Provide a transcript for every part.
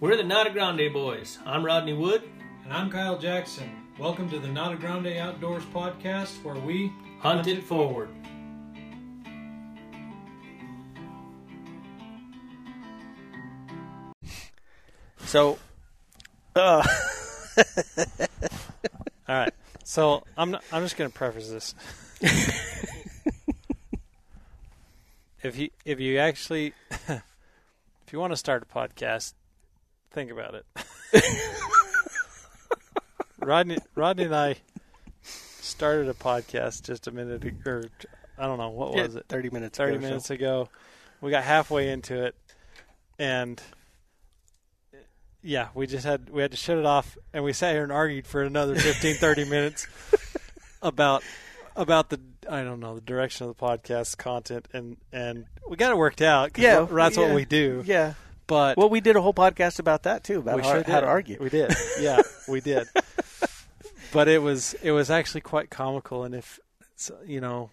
We're the Nata Grande Boys. I'm Rodney Wood. And I'm Kyle Jackson. Welcome to the Nata Grande Outdoors podcast where we Hunt it forward. So, uh, All right. So I'm not, I'm just going to preface this. if you if you actually if you want to start a podcast, think about it. Rodney Rodney and I started a podcast just a minute ag- or I don't know what was it Thirty minutes. thirty ago or so. minutes ago. We got halfway into it, and yeah, we just had we had to shut it off, and we sat here and argued for another 15, 30 minutes about about the I don't know the direction of the podcast content, and and we got it worked out. 'cause Yeah, that's what we do. Yeah. But Well, we did a whole podcast about that too, about we how, sure how did. to argue. We did. Yeah, we did. but it was it was actually quite comical, and if you know,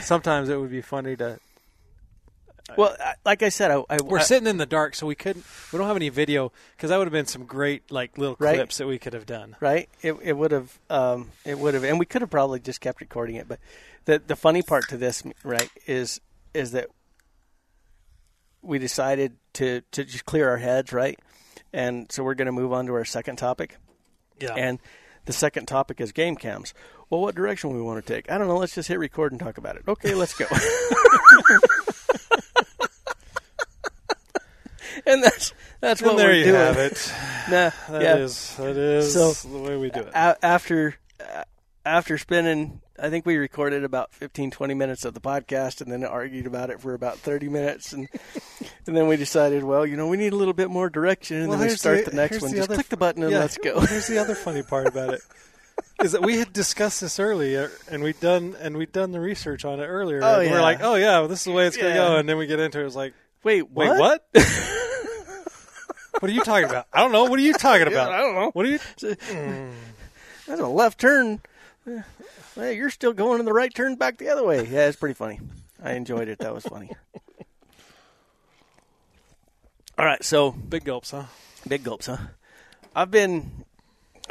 sometimes it would be funny to. Well, I- like I said, I, I We're I- sitting in the dark, so we couldn't. We don't have any video because that would have been some great like little Right. clips that we could have done. right. It it would have um it would have, and we could have probably just kept recording it. But the the funny part to this, right, is is that we decided to to just clear our heads, right, and so we're going to move on to our second topic. Yeah. And the second topic is game cams. Well, what direction we want to take? I don't know. Let's just hit record and talk about it. Okay, let's go. and that's that's and what there we're you doing. have it. Nah, That yeah. is that is So, the way we do it. A- after uh, after spending, I think we recorded about 15, 20 minutes of the podcast, and then argued about it for about thirty minutes, and and then we decided, well, you know, we need a little bit more direction, and Well, then we start the- the, next one. the Just other- click the button and Yeah. let's go. Here's the other funny part about it. Is that we had discussed this earlier, and we'd done and we'd done the research on it earlier. Oh, and yeah. We're like, oh yeah, well, this is the way it's gonna Yeah. go, and then we get into it. It's like, Wait, wait, what? what? what are you talking about? I don't know. What are you talking about? I don't know. What are you? That's a left turn. Well, you're still going in the right turn back the other way. Yeah, it's pretty funny. I enjoyed it. That was funny. All right, so Big gulps, huh? big gulps, huh? I've been.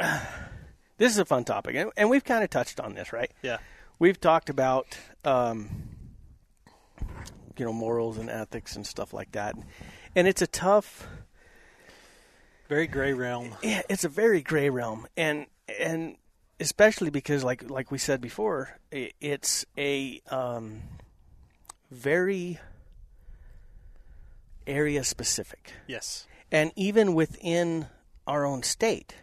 this is a fun topic, and, and we've kind of touched on this, right? Yeah. We've talked about, um, you know, morals and ethics and stuff like that, and it's a tough. Very gray realm. yeah, it's a very gray realm, and and especially because, like like we said before, it's a um, very area specific, Yes. and even within our own state,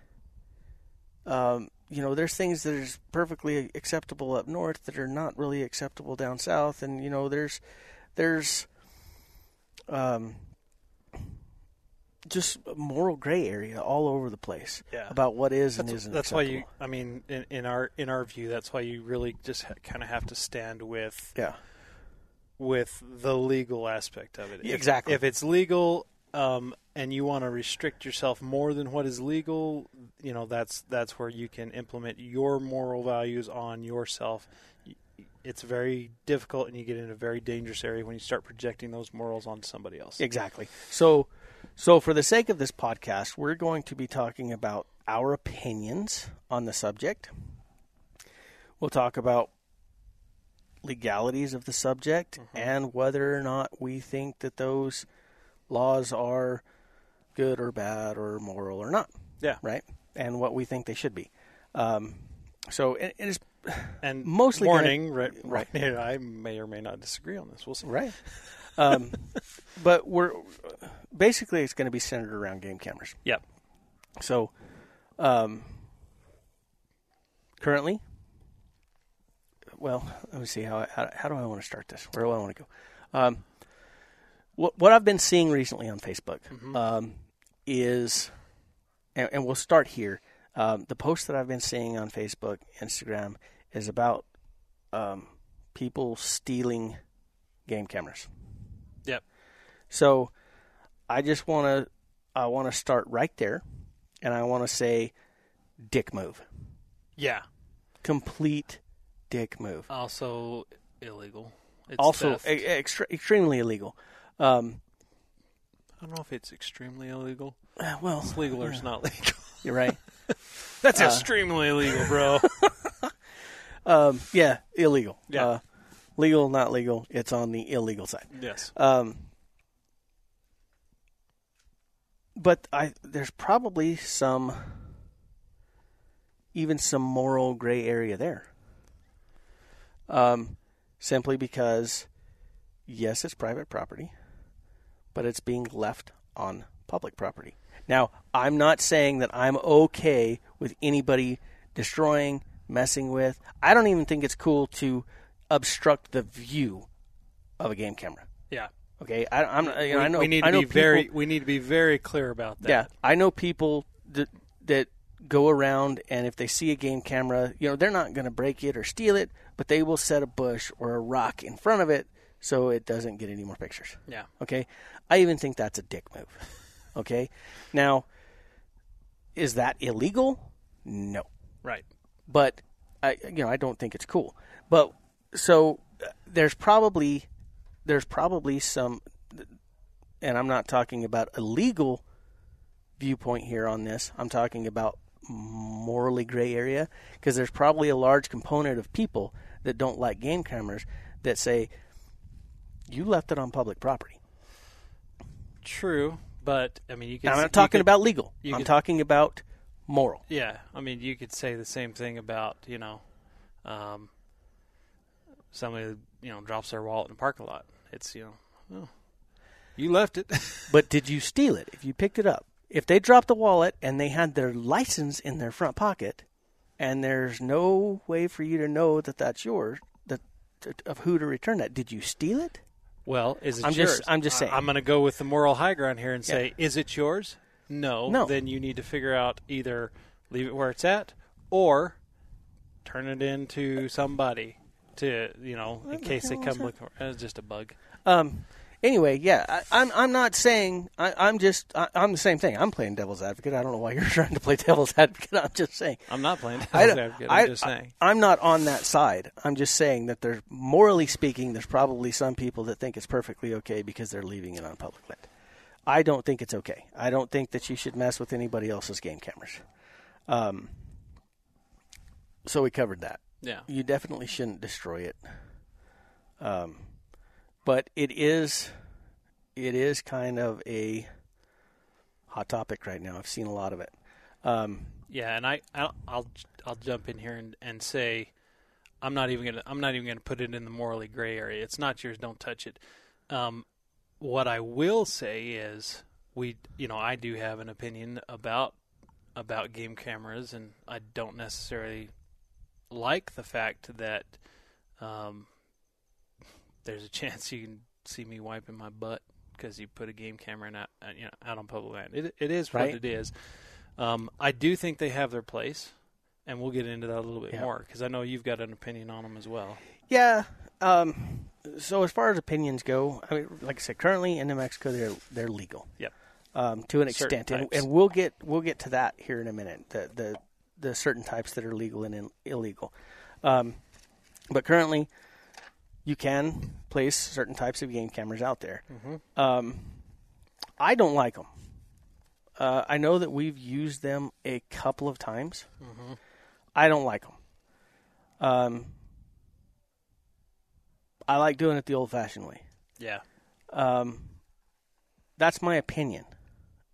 um, you know, there's things that are perfectly acceptable up north that are not really acceptable down south, and you know, there's there's um, just a moral gray area all over the place Yeah. about what is and isn't. that's why you. I mean, in, in our in our view, that's why you really just ha- kind of have to stand with Yeah. with the legal aspect of it. If- Exactly. If it's legal um, and you want to restrict yourself more than what is legal, you know that's that's where you can implement your moral values on yourself. It's very difficult, and you get in a very dangerous area when you start projecting those morals onto somebody else. Exactly. So, so for the sake of this podcast, we're going to be talking about our opinions on the subject. We'll talk about legalities of the subject and whether or not we think that those laws are good or bad or moral or not. Yeah. Right. And what we think they should be. Um, so it, it is And Mostly gonna- warning, right? right. Right. I may or may not disagree on this. We'll see. Right. Um, but we're basically it's going to be centered around game cameras. Yep. So, um, currently, well, let me see how, how how do I want to start this? Where do I want to go? Um, what what I've been seeing recently on Facebook um, is, and, and we'll start here. Um, the post that I've been seeing on Facebook, Instagram, is about um, people stealing game cameras. Yep. So I just want to I want to start right there, and I want to say, dick move, Yeah. complete dick move. Also illegal. It's also, e- extre- extremely illegal. Um, I don't know if it's extremely illegal. Uh, well, It's legal or it's not legal. you're right. That's Uh, extremely illegal, bro. um, yeah, illegal. Yeah. Uh, legal, not legal. It's on the illegal side. yes. Um, but I there's probably some even some moral gray area there. Um, simply because yes, it's private property, but it's being left on public property. Now, I'm not saying that I'm okay with anybody destroying, messing with. I don't even think it's cool to obstruct the view of a game camera. Yeah. Okay, I, I'm. You know, we, I know. we need I to know be people, very we need to be very clear about that. Yeah, I know people that that go around and if they see a game camera, you know, they're not going to break it or steal it, but they will set a bush or a rock in front of it so it doesn't get any more pictures. Yeah. Okay, I even think that's a dick move. Okay, now is that illegal? No Right. but I you know I don't think it's cool. But so there's probably there's probably some and I'm not talking about a legal viewpoint here on this. I'm talking about morally gray area because there's probably a large component of people that don't like game cameras that say you left it on public property. True, but I mean, you can. Now, I'm not talking about legal. I'm could- talking about moral. Yeah, I mean, you could say the same thing about you know, um, somebody you know drops their wallet in a parking lot. It's you know, oh, you left it. But did you steal it if you picked it up? If they dropped the wallet and they had their license in their front pocket, and there's no way for you to know that that's yours, that of who to return that, did you steal it? well, is it I'm yours? just- I'm just saying. I, am going to go with the moral high ground here and say, is it yours? No. No. Then you need to figure out either leave it where it's at or turn it into somebody to you know in case they come look for. It's just a bug. Um. Anyway, yeah, I, I'm. I'm not saying. I, I'm just. I, I'm the same thing. I'm playing devil's advocate. I don't know why you're trying to play devil's advocate. I'm just saying. I'm not playing. Devil's advocate, I'm I- just saying. I, am not on that side. I'm just saying that there's morally speaking, there's probably some people that think it's perfectly okay because they're leaving it on public land. I don't think it's okay. I don't think that you should mess with anybody else's game cameras. Um, so we covered that. Yeah. You definitely shouldn't destroy it. Um, but it is, it is kind of a hot topic right now. I've seen a lot of it. Um, Yeah, and I I'll I'll, I'll jump in here and, and say I'm not even gonna I'm not even gonna put it in the morally gray area. It's not yours. Don't touch it. Um, what I will say is we you know I do have an opinion about about game cameras, and I don't necessarily like the fact that um, there's a chance you can see me wiping my butt because you put a game camera in out, uh, you know, out on public land. It, it is Right. what it is. Um, I do think they have their place, and we'll get into that a little bit Yeah. more because I know you've got an opinion on them as well. Yeah. Um, so as far as opinions go, I mean, like I said, currently in New Mexico they're they're legal. Yep. Um, to an extent, and, and we'll get we'll get to that here in a minute. The the the certain types that are legal and in, illegal. Um, but currently, you can place certain types of game cameras out there. Um, I don't like them. Uh, I know that we've used them a couple of times. I don't like them. Um, I like doing it the old-fashioned way. Yeah. Um, that's my opinion,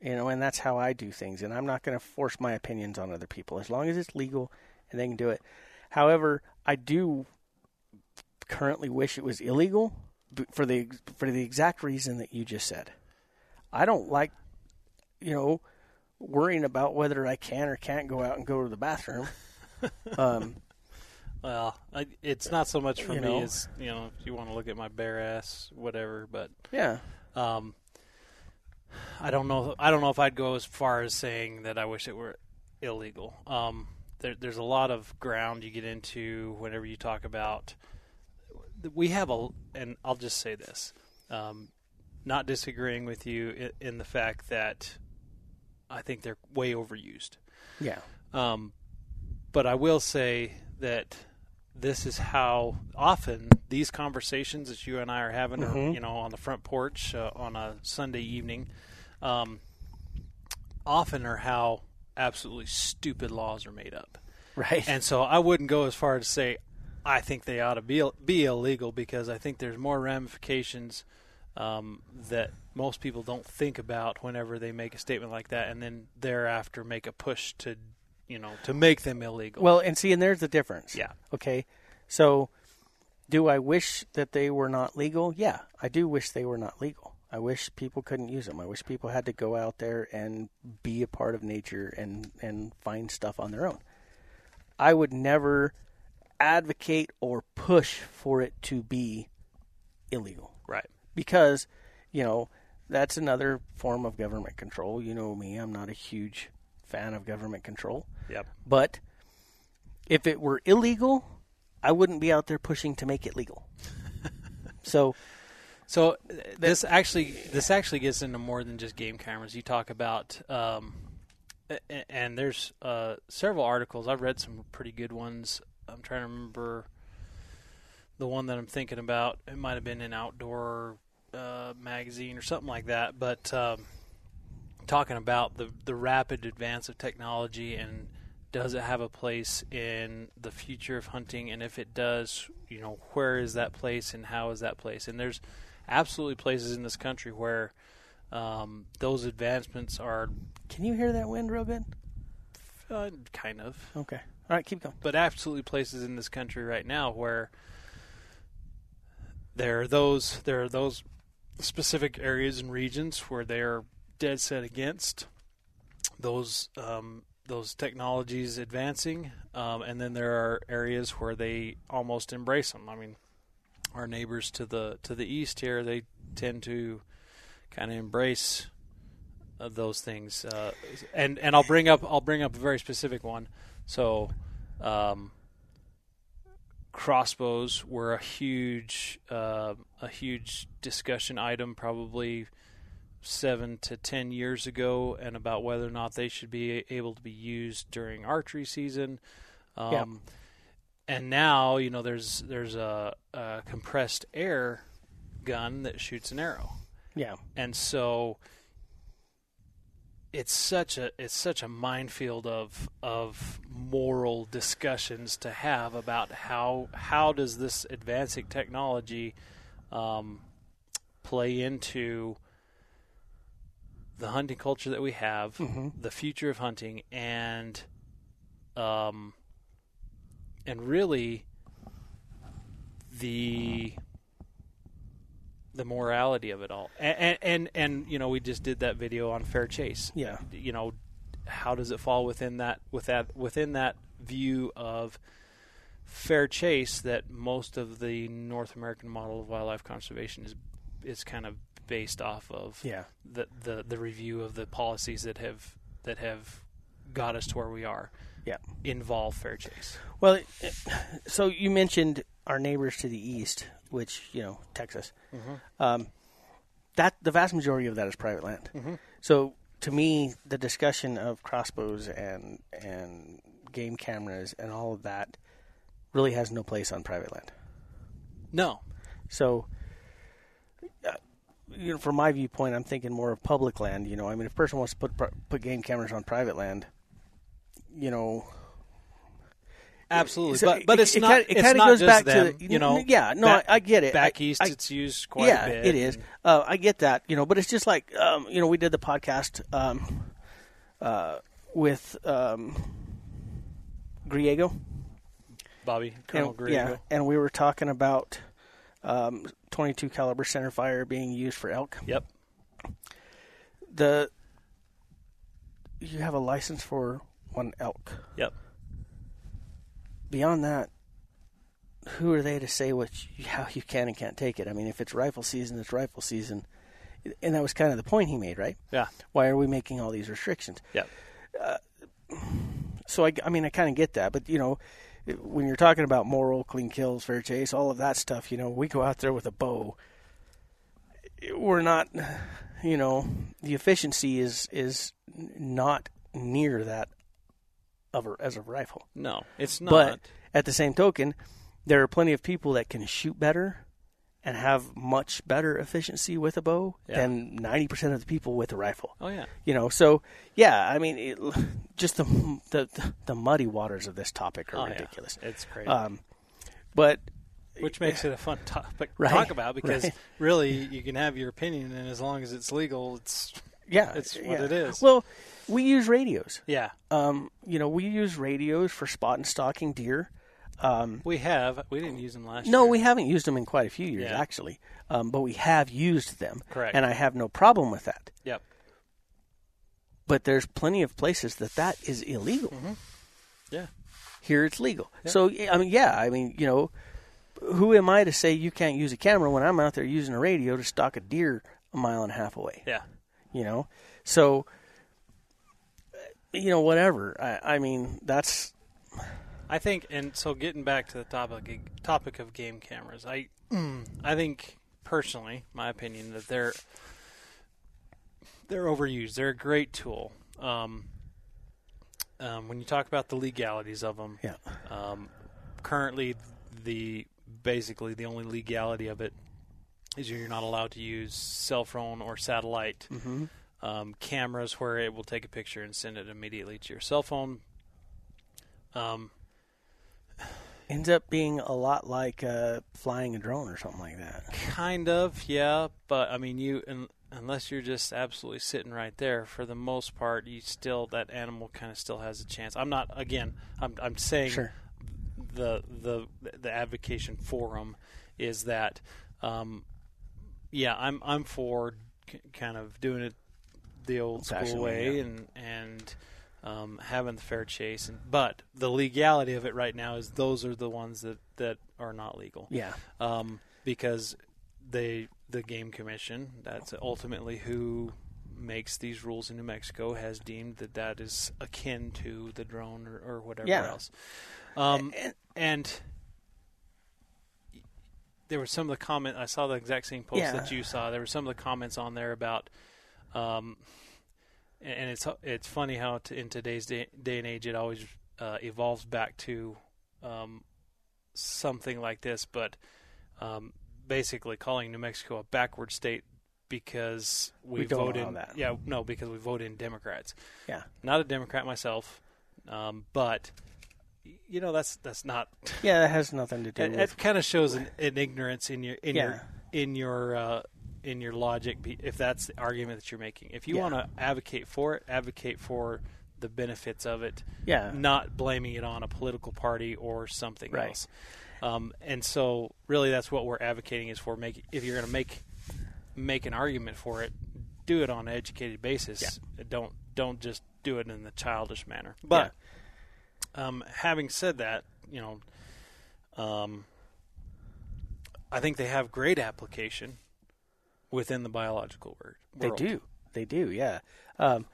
you know, and that's how I do things. And I'm not going to force my opinions on other people as long as it's legal and they can do it. However, I do currently wish it was illegal for the for the exact reason that you just said. I don't like, you know, worrying about whether I can or can't go out and go to the bathroom. um, Well, I, it's not so much for me know. as you know if you want to look at my bare ass, whatever. But yeah, um, I don't know. I don't know if I'd go as far as saying that I wish it were illegal. Um, there, there's a lot of ground you get into whenever you talk about. We have a, and I'll just say this, um, not disagreeing with you in, in the fact that I think they're way overused. yeah, Um, but I will say that this is how often these conversations that you and I are having, or, Mhm. you know, on the front porch uh, on a Sunday evening, um, often are how absolutely stupid laws are made up. Right. And so I wouldn't go as far as to say I think they ought to be be illegal because I think there's more ramifications um, that most people don't think about whenever they make a statement like that, and then thereafter make a push to, you know, to make them illegal. well, and see, and there's the difference. yeah, Okay. So, do I wish that they were not legal? Yeah, I do wish they were not legal. I wish people couldn't use them. I wish people had to go out there and be a part of nature and and find stuff on their own. I would never advocate or push for it to be illegal right. because, you know, that's another form of government control. You know me, I'm not a huge fan of government control. Yep. But if it were illegal, I wouldn't be out there pushing to make it legal. so, So uh, this actually this actually gets into more than just game cameras. You talk about um, and there's uh, several articles. I've read some pretty good ones. I'm trying to remember the one that I'm thinking about. It might have been an outdoor uh, magazine or something like that. But um, talking about the the rapid advance of technology and does it have a place in the future of hunting and if it does you know where is that place and how is that place and there's absolutely places in this country where um, those advancements are can you hear that wind real good? uh, kind of Okay. All right, keep going. but absolutely places in this country right now where there are those there are those specific areas and regions where they are dead set against those um, those technologies advancing, um, and then there are areas where they almost embrace them. I mean, our neighbors to the to the east here they tend to kind of embrace uh, those things, uh, and and I'll bring up I'll bring up a very specific one. So, um, crossbows were a huge uh, a huge discussion item probably seven to ten years ago, and about whether or not they should be able to be used during archery season. Um, Yeah. And now you know there's there's a, a compressed air gun that shoots an arrow Yeah. and so it's such a it's such a minefield of of moral discussions to have about how how does this advancing technology um, play into the hunting culture that we have, the future of hunting, and um, and really the the morality of it all. And, and and and you know, we just did that video on fair chase. Yeah. You know, how does it fall within that with that within that view of fair chase that most of the North American model of wildlife conservation is is kind of based off of Yeah. the, the the review of the policies that have that have got us to where we are Yeah. involve fair chase. Well, it- it- so you mentioned our neighbors to the east, which you know Texas. Um, that the vast majority of that is private land. So to me, the discussion of crossbows and and game cameras and all of that really has no place on private land. No. So, you know, from my viewpoint, I'm thinking more of public land. You know, I mean, if a person wants to put put game cameras on private land, you know, Absolutely, So but but it's it not. it kinda goes just back to them. the- you know. yeah, no, back- I, I get it. Back east, I- it's used quite yeah, a bit. it is. Uh, I get that, you know, but it's just like, um, you know, we did the podcast um, uh, with um, Griego. Bobby Colonel and, Griego. Yeah, and we were talking about um, 22 caliber center fire being used for elk. Yep. The you have a license for one elk. Yep. Beyond that, who are they to say what you, how you can and can't take it? I mean, if it's rifle season, it's rifle season, and that was kind of the point he made, right? Yeah. Why are we making all these restrictions? Yep. Uh, so I, I mean, I kind of get that, but you know, when you're talking about moral, clean kills, fair chase, all of that stuff, you know, we go out there with a bow. We're not, you know, the efficiency is is not near that of a, as a rifle. No, it's not. But at the same token, there are plenty of people that can shoot better and have much better efficiency with a bow Yeah. than ninety percent of the people with a rifle. Oh yeah. You know, so yeah, I mean, it, just the, the the muddy waters of this topic are Oh, yeah. ridiculous. It's crazy. Um, but Which makes it a fun topic to Right, talk about because right. really you can have your opinion, and as long as it's legal, it's yeah, It's what yeah. it is. Well, we use radios. yeah. Um, you know, we use radios for spot and stalking deer. Um, We have. We didn't use them last no, year. we haven't used them in quite a few years, Yeah. actually. Um, but we have used them, Correct. and I have no problem with that. Yep. But there's plenty of places that that is illegal. Yeah. Here it's legal. So I mean, yeah, I mean, you know, who am I to say you can't use a camera when I'm out there using a radio to stalk a deer a mile and a half away? Yeah. You know, so you know, whatever. I, I mean, that's I think, and so getting back to the topic topic of game cameras, I I think personally, my opinion, that they're they're overused. They're a great tool. Um, um, when you talk about the legalities of them, yeah, um, currently the basically the only legality of it is you're not allowed to use cell phone or satellite mm-hmm. um, cameras where it will take a picture and send it immediately to your cell phone. Um, ends up being a lot like uh, flying a drone or something like that. Kind of, yeah. But I mean, you un, unless you're just absolutely sitting right there, for the most part, you still that animal kind of still has a chance. I'm not again. I'm I'm saying Sure. the the the advocation forum is that, um, yeah, I'm I'm for k- kind of doing it the old school way way, yeah. and and. Um, having the fair chase, and, but the legality of it right now is those are the ones that, that are not legal Yeah, um, because they the game commission that's ultimately who makes these rules in New Mexico has deemed that that is akin to the drone or, or whatever Yeah. else. Um, And- and there were some of the comment I saw the exact same post Yeah. that you saw. There were some of the comments on there about. Um, and it's it's funny how t- in today's day, day and age it always uh, evolves back to um, something like this, but um, basically calling New Mexico a backward state because we, We vote in that. yeah no because we vote in Democrats. Yeah. not a Democrat myself, um, but you know that's that's not yeah, that has nothing to do it, with. it It kind of shows an, an ignorance in your in Yeah. your in your uh, in your logic if that's the argument that you're making. If you Yeah. want to advocate for it, advocate for the benefits of it, Yeah, not blaming it on a political party or something Right. else. Um, and so, really, that's what we're advocating is for make. If you're going to make make an argument for it, do it on an educated basis. Don't don't just do it in the childish manner. But um, having said that, you know, um, I think they have great application within the biological world, They do. They do. Yeah. Um,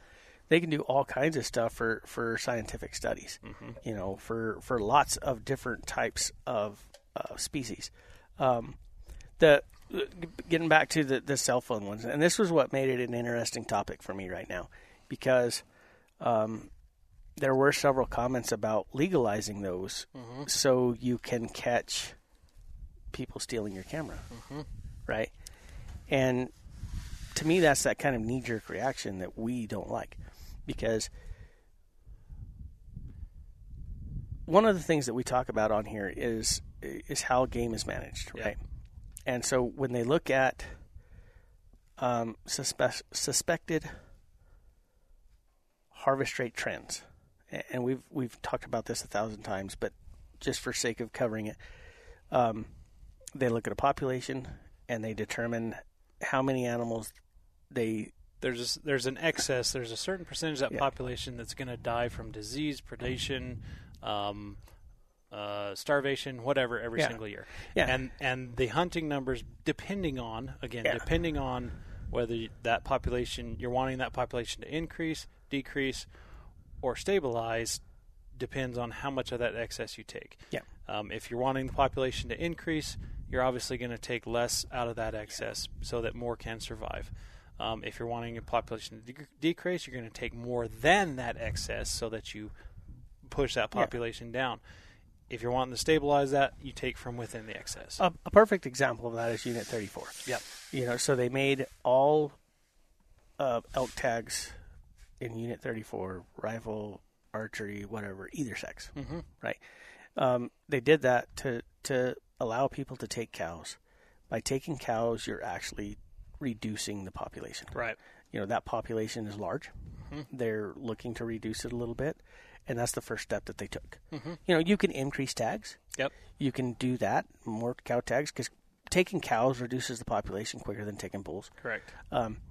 they can do all kinds of stuff for, for scientific studies. Mm-hmm. You know, for for lots of different types of uh, species. Um, the getting back to the the cell phone ones, and this was what made it an interesting topic for me right now, because um, there were several comments about legalizing those, Mm-hmm. so you can catch people stealing your camera, Mm-hmm. right? And to me, that's that kind of knee jerk reaction that we don't like. Because one of the things that we talk about on here is is how game is managed, Yeah. right? And so when they look at um, suspe- suspected harvest rate trends, and we've we've talked about this a thousand times, but just for sake of covering it, um, they look at a population and they determine how many animals they there's a, there's an excess. There's a certain percentage of that Yeah. population that's going to die from disease, predation, um, uh, starvation, whatever, every Yeah. single year. Yeah. And and the hunting numbers, depending on again, Yeah. depending on whether that population you're wanting that population to increase, decrease, or stabilize, depends on how much of that excess you take. Yeah. Um, if you're wanting the population to increase, you're obviously going to take less out of that excess so that more can survive. Um, if you're wanting a population to dec- decrease, you're going to take more than that excess so that you push that Yeah. population down. If you're wanting to stabilize that, you take from within the excess. A, a perfect example of that is Unit 34. Yep. You know, so they made all uh, elk tags in Unit 34, rifle, archery, whatever, either sex, Mm-hmm. right? Um, they did that to to allow people to take cows. By taking cows, you're actually reducing the population. Right. You know that population is large. Mhm. They're looking to reduce it a little bit, and that's the first step that they took. Mhm. You know, you can increase tags. Yep. You can do that more cow tags because taking cows reduces the population quicker than taking bulls. Correct. Um,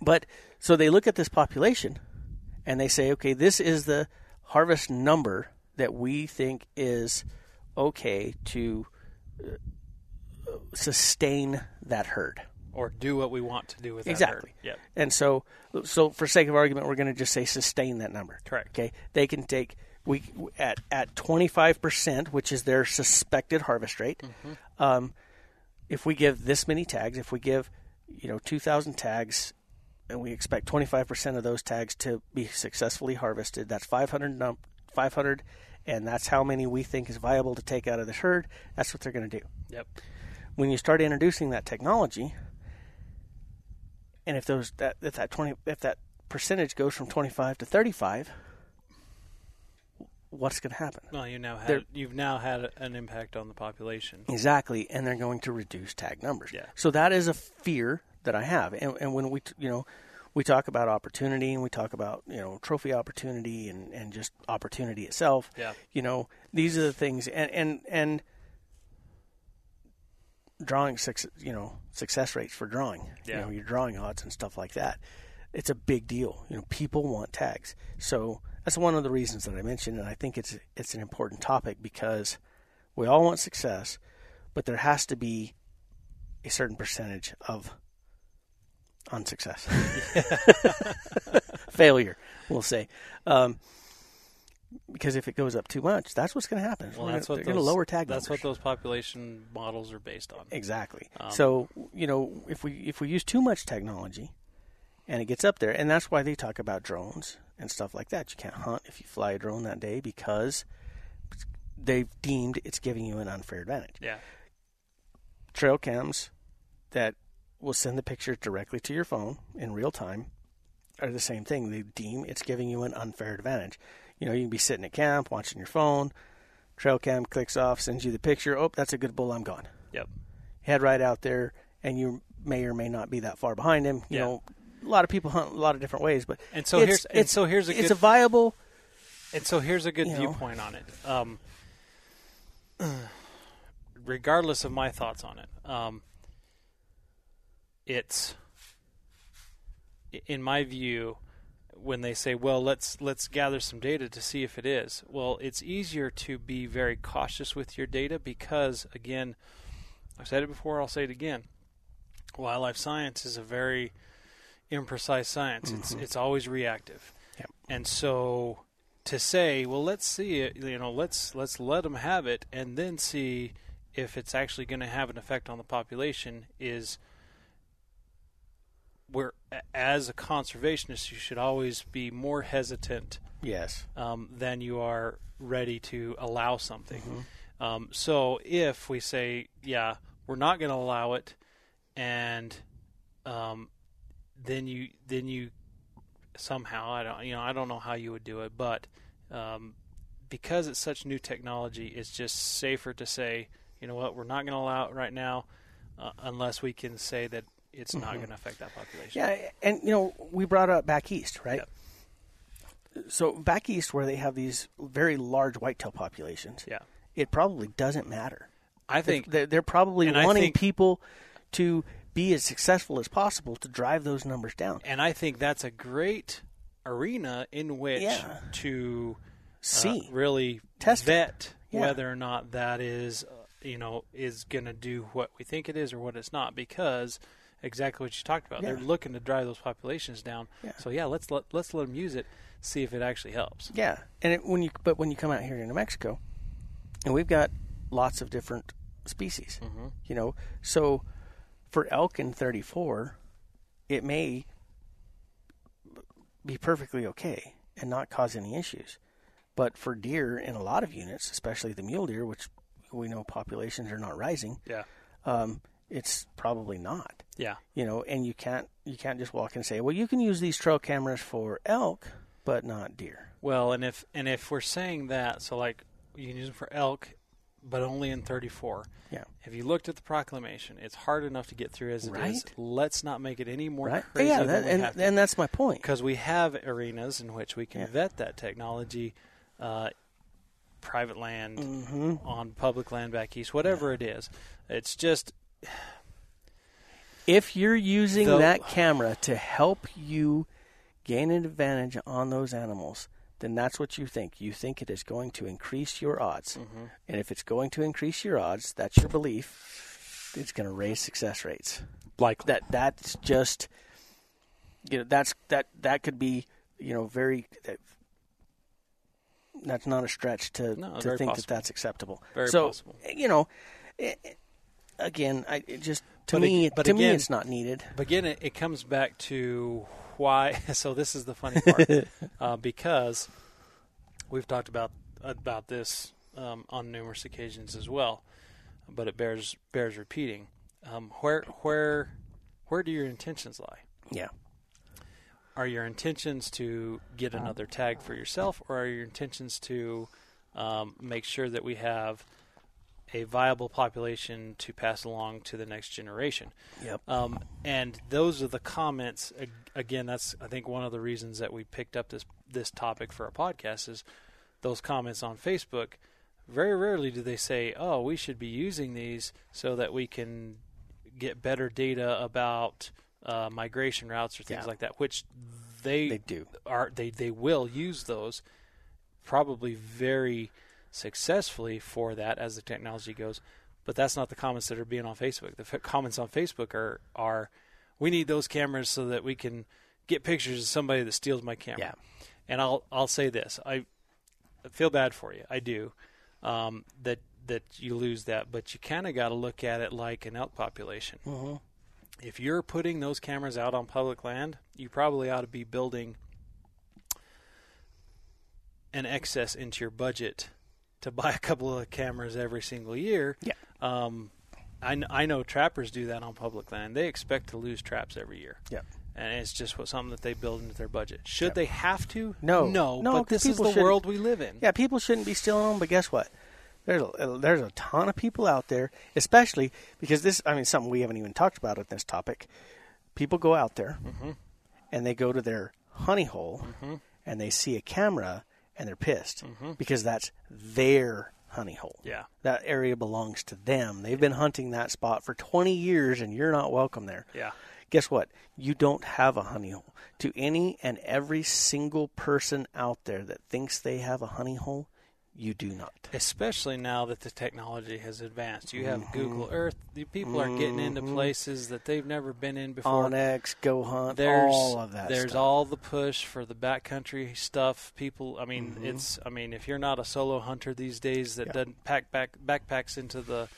but so they look at this population and they say, okay, this is the harvest number that we think is okay to sustain that herd. Or do what we want to do with that Exactly. herd. Yep. And so, so for sake of argument, we're going to just say sustain that number. Correct. Okay. They can take we at at twenty five percent, which is their suspected harvest rate. Um, if we give this many tags, if we give you know two thousand tags, and we expect twenty five percent of those tags to be successfully harvested, that's 500, num- 500 and that's how many we think is viable to take out of this herd. That's what they're going to do Yep. when you start introducing that technology, and if those that if that twenty if that percentage goes from twenty five to thirty five, what's going to happen? Well, you now They're- you've now had an impact on the population. Exactly, and they're going to reduce tag numbers. Yeah. So that is a fear that I have, and, and when we you know we talk about opportunity and we talk about you know trophy opportunity and, and just opportunity itself. Yeah. You know these are the things, and and and drawing success, you know success rates for drawing. Yeah. You know your drawing odds and stuff like that. It's a big deal. You know people want tags, so that's one of the reasons that I mentioned, and I think it's it's an important topic because we all want success, but there has to be a certain percentage of unsuccess, failure, we'll say. Um, because if it goes up too much, that's what's going to happen. Well, that's gonna, what they're going those, to lower tag That's numbers. what those population models are based on. Exactly. Um, so you know, if we if we use too much technology, and it gets up there, and that's why they talk about drones and stuff like that. You can't hunt if you fly a drone that day because they've deemed it's giving you an unfair advantage. Yeah. Trail cams that will send the pictures directly to your phone in real time are the same thing. They deem it's giving you an unfair advantage. You know, you can be sitting at camp watching your phone. Trail cam clicks off, sends you the picture. Oh, that's a good bull. I'm gone Yep. head right out there, and you may or may not be that far behind him. You Yeah. know, a lot of people hunt a lot of different ways, but And so it's, here's and it's, so here's a it's good a viable. And so here's a good You know. viewpoint on it. Um, regardless of my thoughts on it, um, it's in my view when they say, "Well, let's let's gather some data to see if it is." Well, it's easier to be very cautious with your data because, again, I've said it before. I'll say it again. Wildlife science is a very imprecise science. It's mm-hmm. it's always reactive, Yep. and so to say, well, let's see it. You know, let's let's let them have it, and then see if it's actually going to have an effect on the population is where as a conservationist you should always be more hesitant Yes. um, than you are ready to allow something. Mm-hmm. Um, so if we say, yeah, we're not going to allow it, and um, then you then you somehow I don't you know I don't know how you would do it, but um, because it's such new technology, it's just safer to say, you know what, we're not going to allow it right now, uh, unless we can say that it's not going to affect that population. Mm-hmm. Yeah, and you know, we brought up back east, right? Yep. So back east, where they have these very large whitetail populations, Yeah. it probably doesn't matter. I think they're, they're probably wanting think- people to be as successful as possible to drive those numbers down. and I think that's a great arena in which Yeah. to uh, See, really Test vet Yeah. whether or not that is uh, you know is going to do what we think it is or what it's not because exactly what you talked about. They're looking to drive those populations down. Yeah. so yeah let's let let's let them use it see if it actually helps. Yeah, and it, when you but when you come out here to New Mexico, and we've got lots of different species, Mhm. you know, so for elk in 34, it may be perfectly okay and not cause any issues, But for deer, in a lot of units, especially the mule deer, which we know populations are not rising, Yeah. um, it's probably not. Yeah. You know, and you can't you can't just walk and say, well, you can use these trail cameras for elk, but not deer. Well, and if and if we're saying that, so like you can use them for elk, but only in 34. Yeah. If you looked at the proclamation, it's hard enough to get through as it is. Right. Let's not make it any more right? crazy yeah, that, and to. and that's my point. because we have arenas in which we can Yeah. vet that technology, uh, private land, hmm on public land back east, whatever it is. It's just If you're using Though- that camera to help you gain an advantage on those animals, then that's what you think. You think it is going to increase your odds. Mm-hmm. And if it's going to increase your odds, that's your belief, it's going to raise success rates. likely. That that's just you know that's that that could be, you know, very that's not a stretch to No, to think possible. that that's acceptable. Very so, possible. Eh, you know, it, it- again, I it just to But me ag- but to me again- it's not needed. But again, it, it comes back to why. So this is the funny part, uh, because we've talked about about this um, on numerous occasions as well, but it bears bears repeating. Um, where where where do your intentions lie? Yeah. Are your intentions to get another tag for yourself, or are your intentions to um, make sure that we have a viable population to pass along to the next generation? Yep. Um, and those are the comments. Again, that's I think one of the reasons that we picked up this this topic for a podcast is those comments on Facebook. Very rarely do they say, "Oh, we should be using these so that we can get better data about uh, migration routes or things Yeah. like that." Which they, They do. are they they will use those probably very successfully for that as the technology goes. But that's not the comments that are being on Facebook. The f- comments on Facebook are are we need those cameras so that we can get pictures of somebody that steals my camera. Yeah. And I'll I'll say this. I feel bad for you. I do. Um, that that you lose that, but you kind of got to look at it like an elk population. hmm If you're putting those cameras out on public land, you probably ought to be building an excess into your budget to buy a couple of cameras every single year. Yeah. Um, I, I know trappers do that on public land. They expect to lose traps every year. Yeah. And it's just what something that they build into their budget. Should Yep. they have to? No. No. No, but this is the world we live in. Yeah, people shouldn't be stealing them, but guess what? There's a, there's a ton of people out there, especially because this. I mean, something we haven't even talked about at this topic. People go out there Mm-hmm. and they go to their honey hole and they see a camera and they're pissed because that's their honey hole. Mm-hmm. Yeah. That area belongs to them. They've been hunting that spot for 20 years and you're not welcome there. Yeah. Guess what? You don't have a honey hole. To any and every single person out there that thinks they have a honey hole, you do not. especially now that the technology has advanced. You have Mm-hmm. Google Earth. The people are getting into places that they've never been in before. onX, Go Hunt, there's all of that there's stuff. all the push for the backcountry stuff. People, I mean, Mm-hmm. it's I mean, if you're not a solo hunter these days that Yeah. doesn't pack back backpacks into the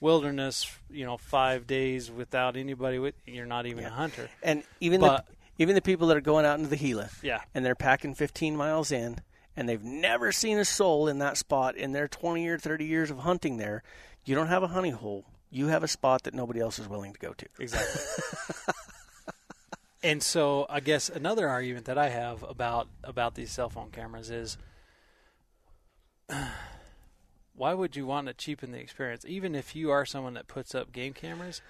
wilderness, you know, five days without anybody with, you're not even a hunter. and even but- the even the people that are going out into the Gila Yeah. and they're packing 15 miles in and they've never seen a soul in that spot in their 20 or 30 years of hunting there, you don't have a honey hole. You have a spot that nobody else is willing to go to. Exactly. and so I guess another argument that I have about about these cell phone cameras is why would you want to cheapen the experience? Even if you are someone that puts up game cameras,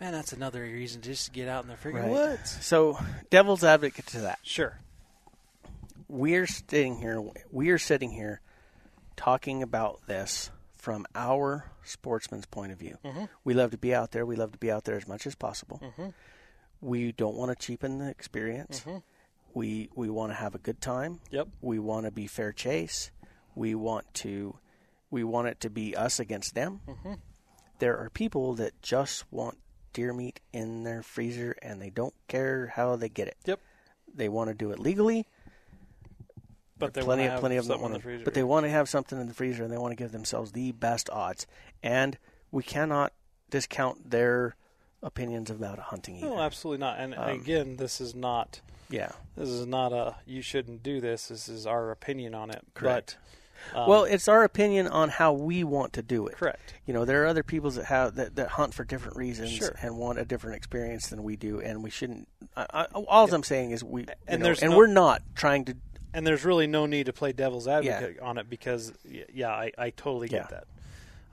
man, that's another reason just to get out in the freaking Right. woods. So, devil's advocate to that. Sure. We're sitting here we are sitting here talking about this from our sportsman's point of view. Mm-hmm. We love to be out there. We love to be out there as much as possible. Mm-hmm. We don't want to cheapen the experience. Mm-hmm. We we want to have a good time. Yep. We want to be fair chase. We want to we want it to be us against them. There are people that just want deer meat in their freezer and they don't care how they get it. Yep. They want to do it legally But they plenty of have plenty of them something want in the freezer. but they want to have something in the freezer and they want to give themselves the best odds. And we cannot discount their opinions about hunting either. No, absolutely not. And Um, again, this is not Yeah. This is not a you shouldn't do this. This is our opinion on it. Correct. But, um, well, it's our opinion on how we want to do it. correct. You know, there are other people that have that, that hunt for different reasons Sure. and want a different experience than we do, and we shouldn't. I, I, all I'm saying is we, And know, and no- we're not trying to. And there's really no need to play devil's advocate on it because, yeah, I, I totally get Yeah. that.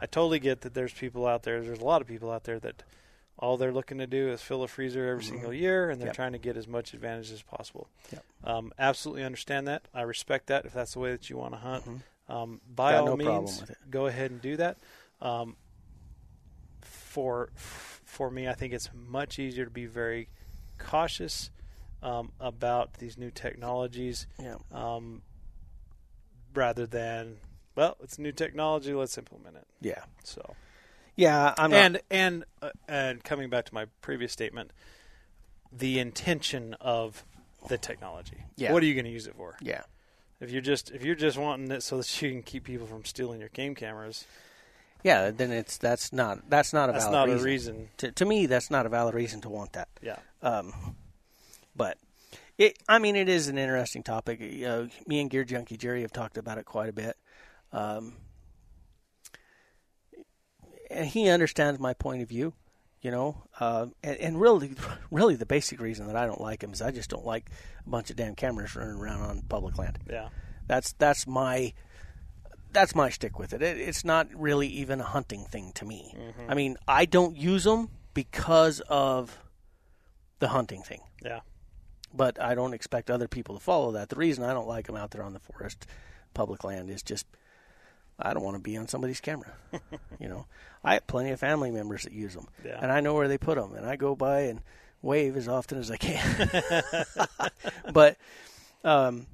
I totally get that there's people out there, there's a lot of people out there that all they're looking to do is fill a freezer every single year and they're Mm-hmm. Yep. trying to get as much advantage as possible. Yep. Um, absolutely understand that. I respect that if that's the way that you want to hunt. Um, by Got all no means, problem with it. go ahead and do that. Um, for for me, I think it's much easier to be very cautious um, about these new technologies Yeah. um, rather than well, it's new technology. Let's implement it. Yeah. So Yeah. I'm not. and and uh, and coming back to my previous statement, the intention of the technology. Yeah. What are you going to use it for? yeah. If you're just if you're just wanting it so that you can keep people from stealing your game cameras, Yeah. Then it's that's not that's not a that's valid not reason. a reason. To, to me, that's not a valid reason to want that. Yeah. Um, but it, I mean, it is an interesting topic. You know, me and Gear Junkie Jerry have talked about it quite a bit. Um, and he understands my point of view, you know. Uh, and, and really, really, the basic reason that I don't like him is I just don't like a bunch of damn cameras running around on public land. Yeah. That's that's my that's my stick with it. it it's not really even a hunting thing to me. I mean, I don't use them because of the hunting thing, Yeah. But I don't expect other people to follow that. The reason I don't like them out there on the forest, public land, is just I don't want to be on somebody's camera. you know, I have plenty of family members that use them, Yeah. and I know where they put them, and I go by and wave as often as I can. but, um,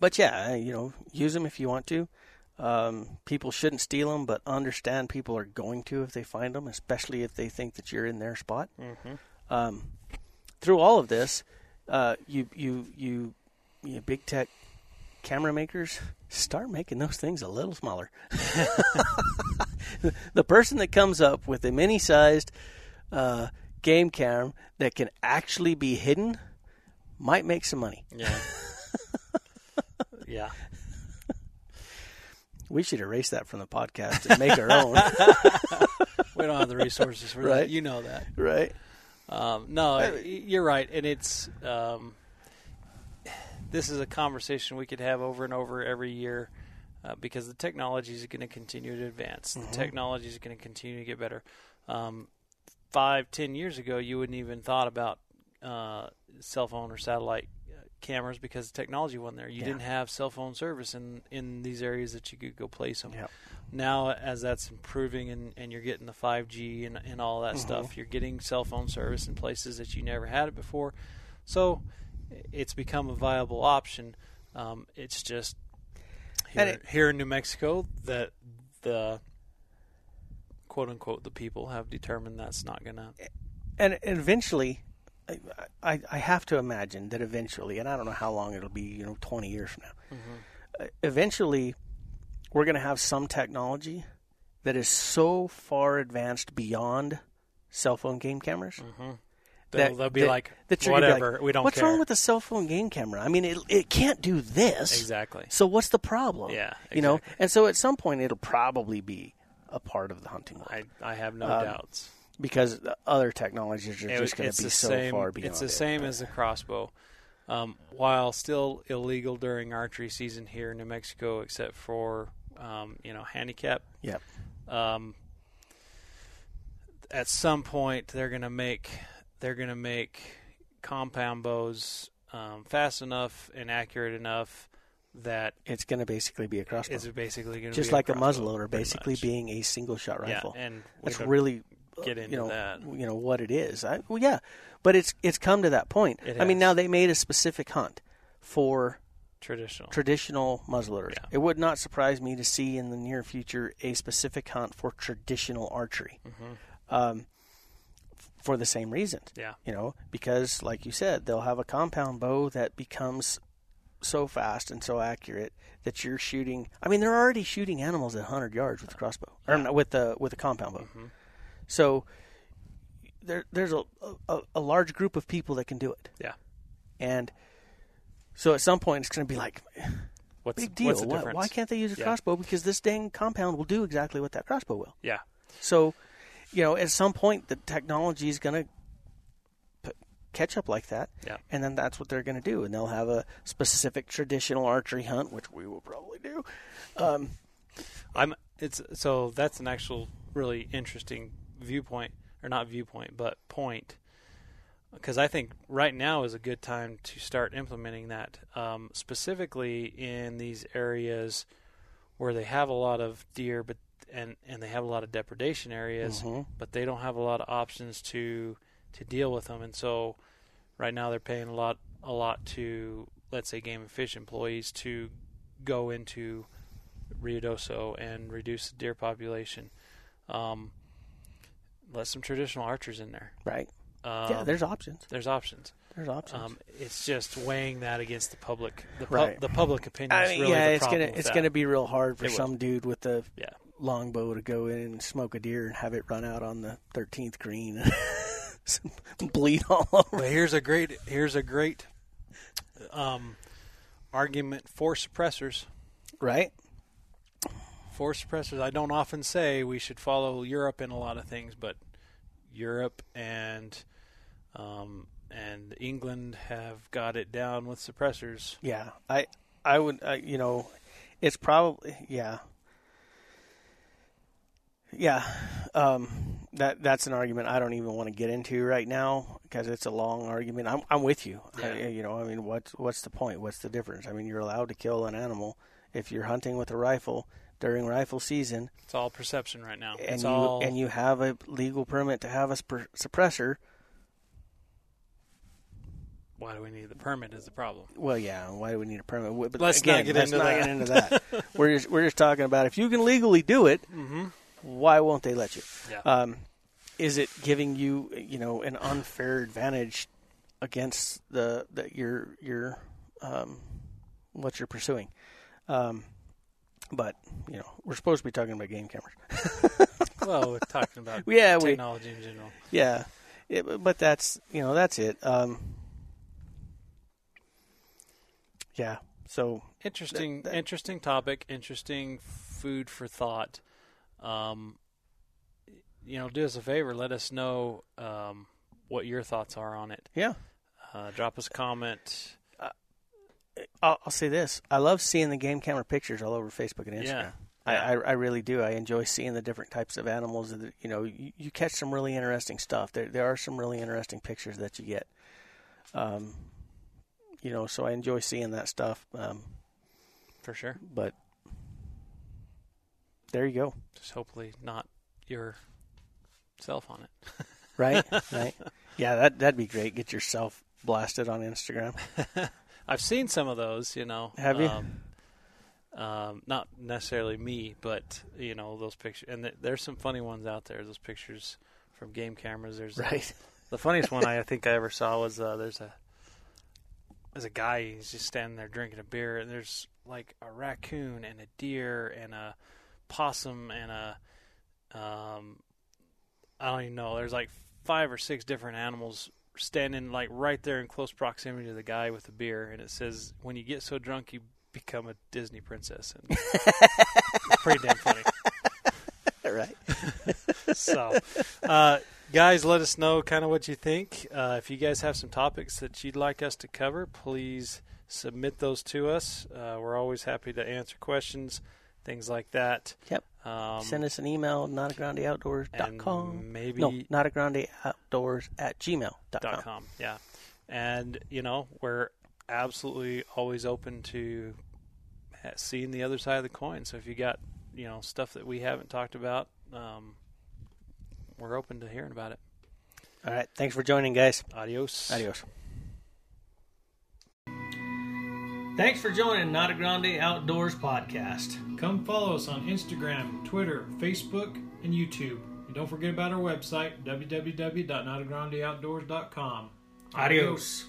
but yeah, you know, use them if you want to. Um, people shouldn't steal them, but understand people are going to if they find them, especially if they think that you're in their spot. Um, through all of this, uh, you you you you big tech camera makers start making those things a little smaller. the person that comes up with a mini-sized uh, game cam that can actually be hidden might make some money. Yeah. yeah. We should erase that from the podcast and make our own, We don't have the resources for Right. that. You know that. right? Um, no, you're right, and it's um, this is a conversation we could have over and over every year uh, because the technology is going to continue to advance. The technology is going to continue to get better. Um, five, ten years ago, you wouldn't even thought about uh, cell phone or satellite cameras because the technology wasn't there. You Yeah. didn't have cell phone service in in these areas that you could go place them Yep. now as that's improving and, and you're getting the 5G and, and all that stuff, you're getting cell phone service in places that you never had it before. So it's become a viable option. Um, it's just here, it- here in New Mexico that the quote unquote the people have determined that's not going to. and eventually I, I have to imagine that eventually and I don't know how long it'll be you know 20 years from now uh, eventually we're going to have some technology that is so far advanced beyond cell phone game cameras They'll, they'll be that- like, that whatever, like, we don't what's care. wrong with a cell phone game camera? I mean it it can't do this. Exactly? so what's the problem? Yeah, you know? and so at some point it'll probably be a part of the hunting world. I, I have no Um, doubts. Because the other technologies are It- just going to be so same, far beyond It's the it. same as the crossbow. Um, while still illegal during archery season here in New Mexico, except for um, you know handicap. Yep. Um, at some point, they're going to make they're going to make compound bows um, fast enough and accurate enough that it's going to basically be a crossbow. it's basically going to just like a, crossbow, muzzleloader, basically being a single shot rifle. Yeah, and That's really get uh, into you know, that. You know what it is. I, well, yeah, but it's it's come to that point. It I mean, now they made a specific hunt for traditional. traditional muzzleloaders. Yeah. It would not surprise me to see in the near future a specific hunt for traditional archery. Um, for the same reasons. Mm-hmm. Yeah. You know, because like you said, they'll have a compound bow that becomes so fast and so accurate that you're shooting. I mean, they're already shooting animals at 100 yards with the crossbow or with the with a compound bow. Mm-hmm. So there there's a, a a large group of people that can do it. Yeah. and so at some point it's going to be like What's big deal. What's the Why, difference? why can't they use a Yeah. crossbow? Because this dang compound will do exactly what that crossbow will. Yeah. So, you know, at some point the technology is going to catch up like that, Yeah. and then that's what they're going to do, and they'll have a specific traditional archery hunt, which we will probably do. Um, I'm. It's so that's an actual really interesting viewpoint, or not viewpoint, but point. Because I think right now is a good time to start implementing that, um, specifically in these areas where they have a lot of deer, but and and they have a lot of depredation areas, Mhm. but they don't have a lot of options to to deal with them, and so right now they're paying a lot a lot to let's say game and fish employees to go into Ruidoso and reduce the deer population. Um, let some traditional archers in there. right? Um, yeah, there's options. there's options. There's options. Um, it's just weighing that against the public. The, pu- Right. the public opinion I is mean, really yeah, it's gonna it's that. gonna be real hard for It some dude with a Yeah. longbow to go in and smoke a deer and have it run out on the 13th green and bleed all over. But here's a great here's a great um, argument for suppressors. Right? For suppressors, I don't often say we should follow Europe in a lot of things, but Europe and um, and England have got it down with suppressors. Yeah, I I would uh, you know, it's probably yeah. Yeah, um, that that's an argument I don't even want to get into right now because it's a long argument. I'm I'm with you. I, you know, I mean, what's what's the point? What's the difference? I mean, you're allowed to kill an animal if you're hunting with a rifle during rifle season, It's all perception right now. and it's you all and you have a legal permit to have a suppressor. why do we need the permit is the problem. Well, yeah. Why do we need a permit? But Let's not get let's into not that. get into that. we're just we're just talking about if you can legally do it, Mm-hmm. why won't they let you? Yeah. Um, is it giving you you know an unfair advantage against the that your your um, what you're pursuing? Um, but you know we're supposed to be talking about game cameras. well, we're talking about Yeah, we technology in general. yeah, yeah but- but that's you know that's it. Um, yeah. So Interesting, That- that- interesting topic. Interesting food for thought. Um, you know, do us a favor. Let us know um, what your thoughts are on it. yeah. Uh, drop us a comment. I'll, I'll say this: I love seeing the game camera pictures all over Facebook and Instagram. Yeah. I, I, I really do. I enjoy seeing the different types of animals. That, you know, you, you catch some really interesting stuff. There, there are some really interesting pictures that you get. Um, you know, so I enjoy seeing that stuff. Um, For sure. but there you go. Just hopefully not your self on it. Right, right. Yeah, that that'd be great. Get yourself blasted on Instagram. I've seen some of those, you know. Have you? Um, um, not necessarily me, but you know those pictures, and th- there's some funny ones out there. Those pictures from game cameras. There's Right. the funniest one I think I ever saw was uh, there's a there's a guy he's just standing there drinking a beer, and there's like a raccoon and a deer and a possum and a um I don't even know. There's like five or six different animals standing like right there in close proximity to the guy with the beer, and it says, "When you get so drunk, you become a Disney princess." And it's pretty damn funny. right. So, uh, guys, let us know kind of what you think. Uh, if you guys have some topics that you'd like us to cover, please submit those to us. Uh, we're always happy to answer questions, things like that. Yep. Um, Send us an email, notagrandeoutdoors.com. and maybe No, notagrandeoutdoors at gmail.com. dot com. Yeah, and you know we're absolutely always open to seeing the other side of the coin. So if you got you know stuff that we haven't talked about, um, we're open to hearing about it. All right. Thanks for joining, guys. Adios. Adios. Thanks for joining Nata Grande Outdoors Podcast. Come follow us on Instagram, Twitter, Facebook, and YouTube. And don't forget about our website, www.notagrandeoutdoors.com. Adios.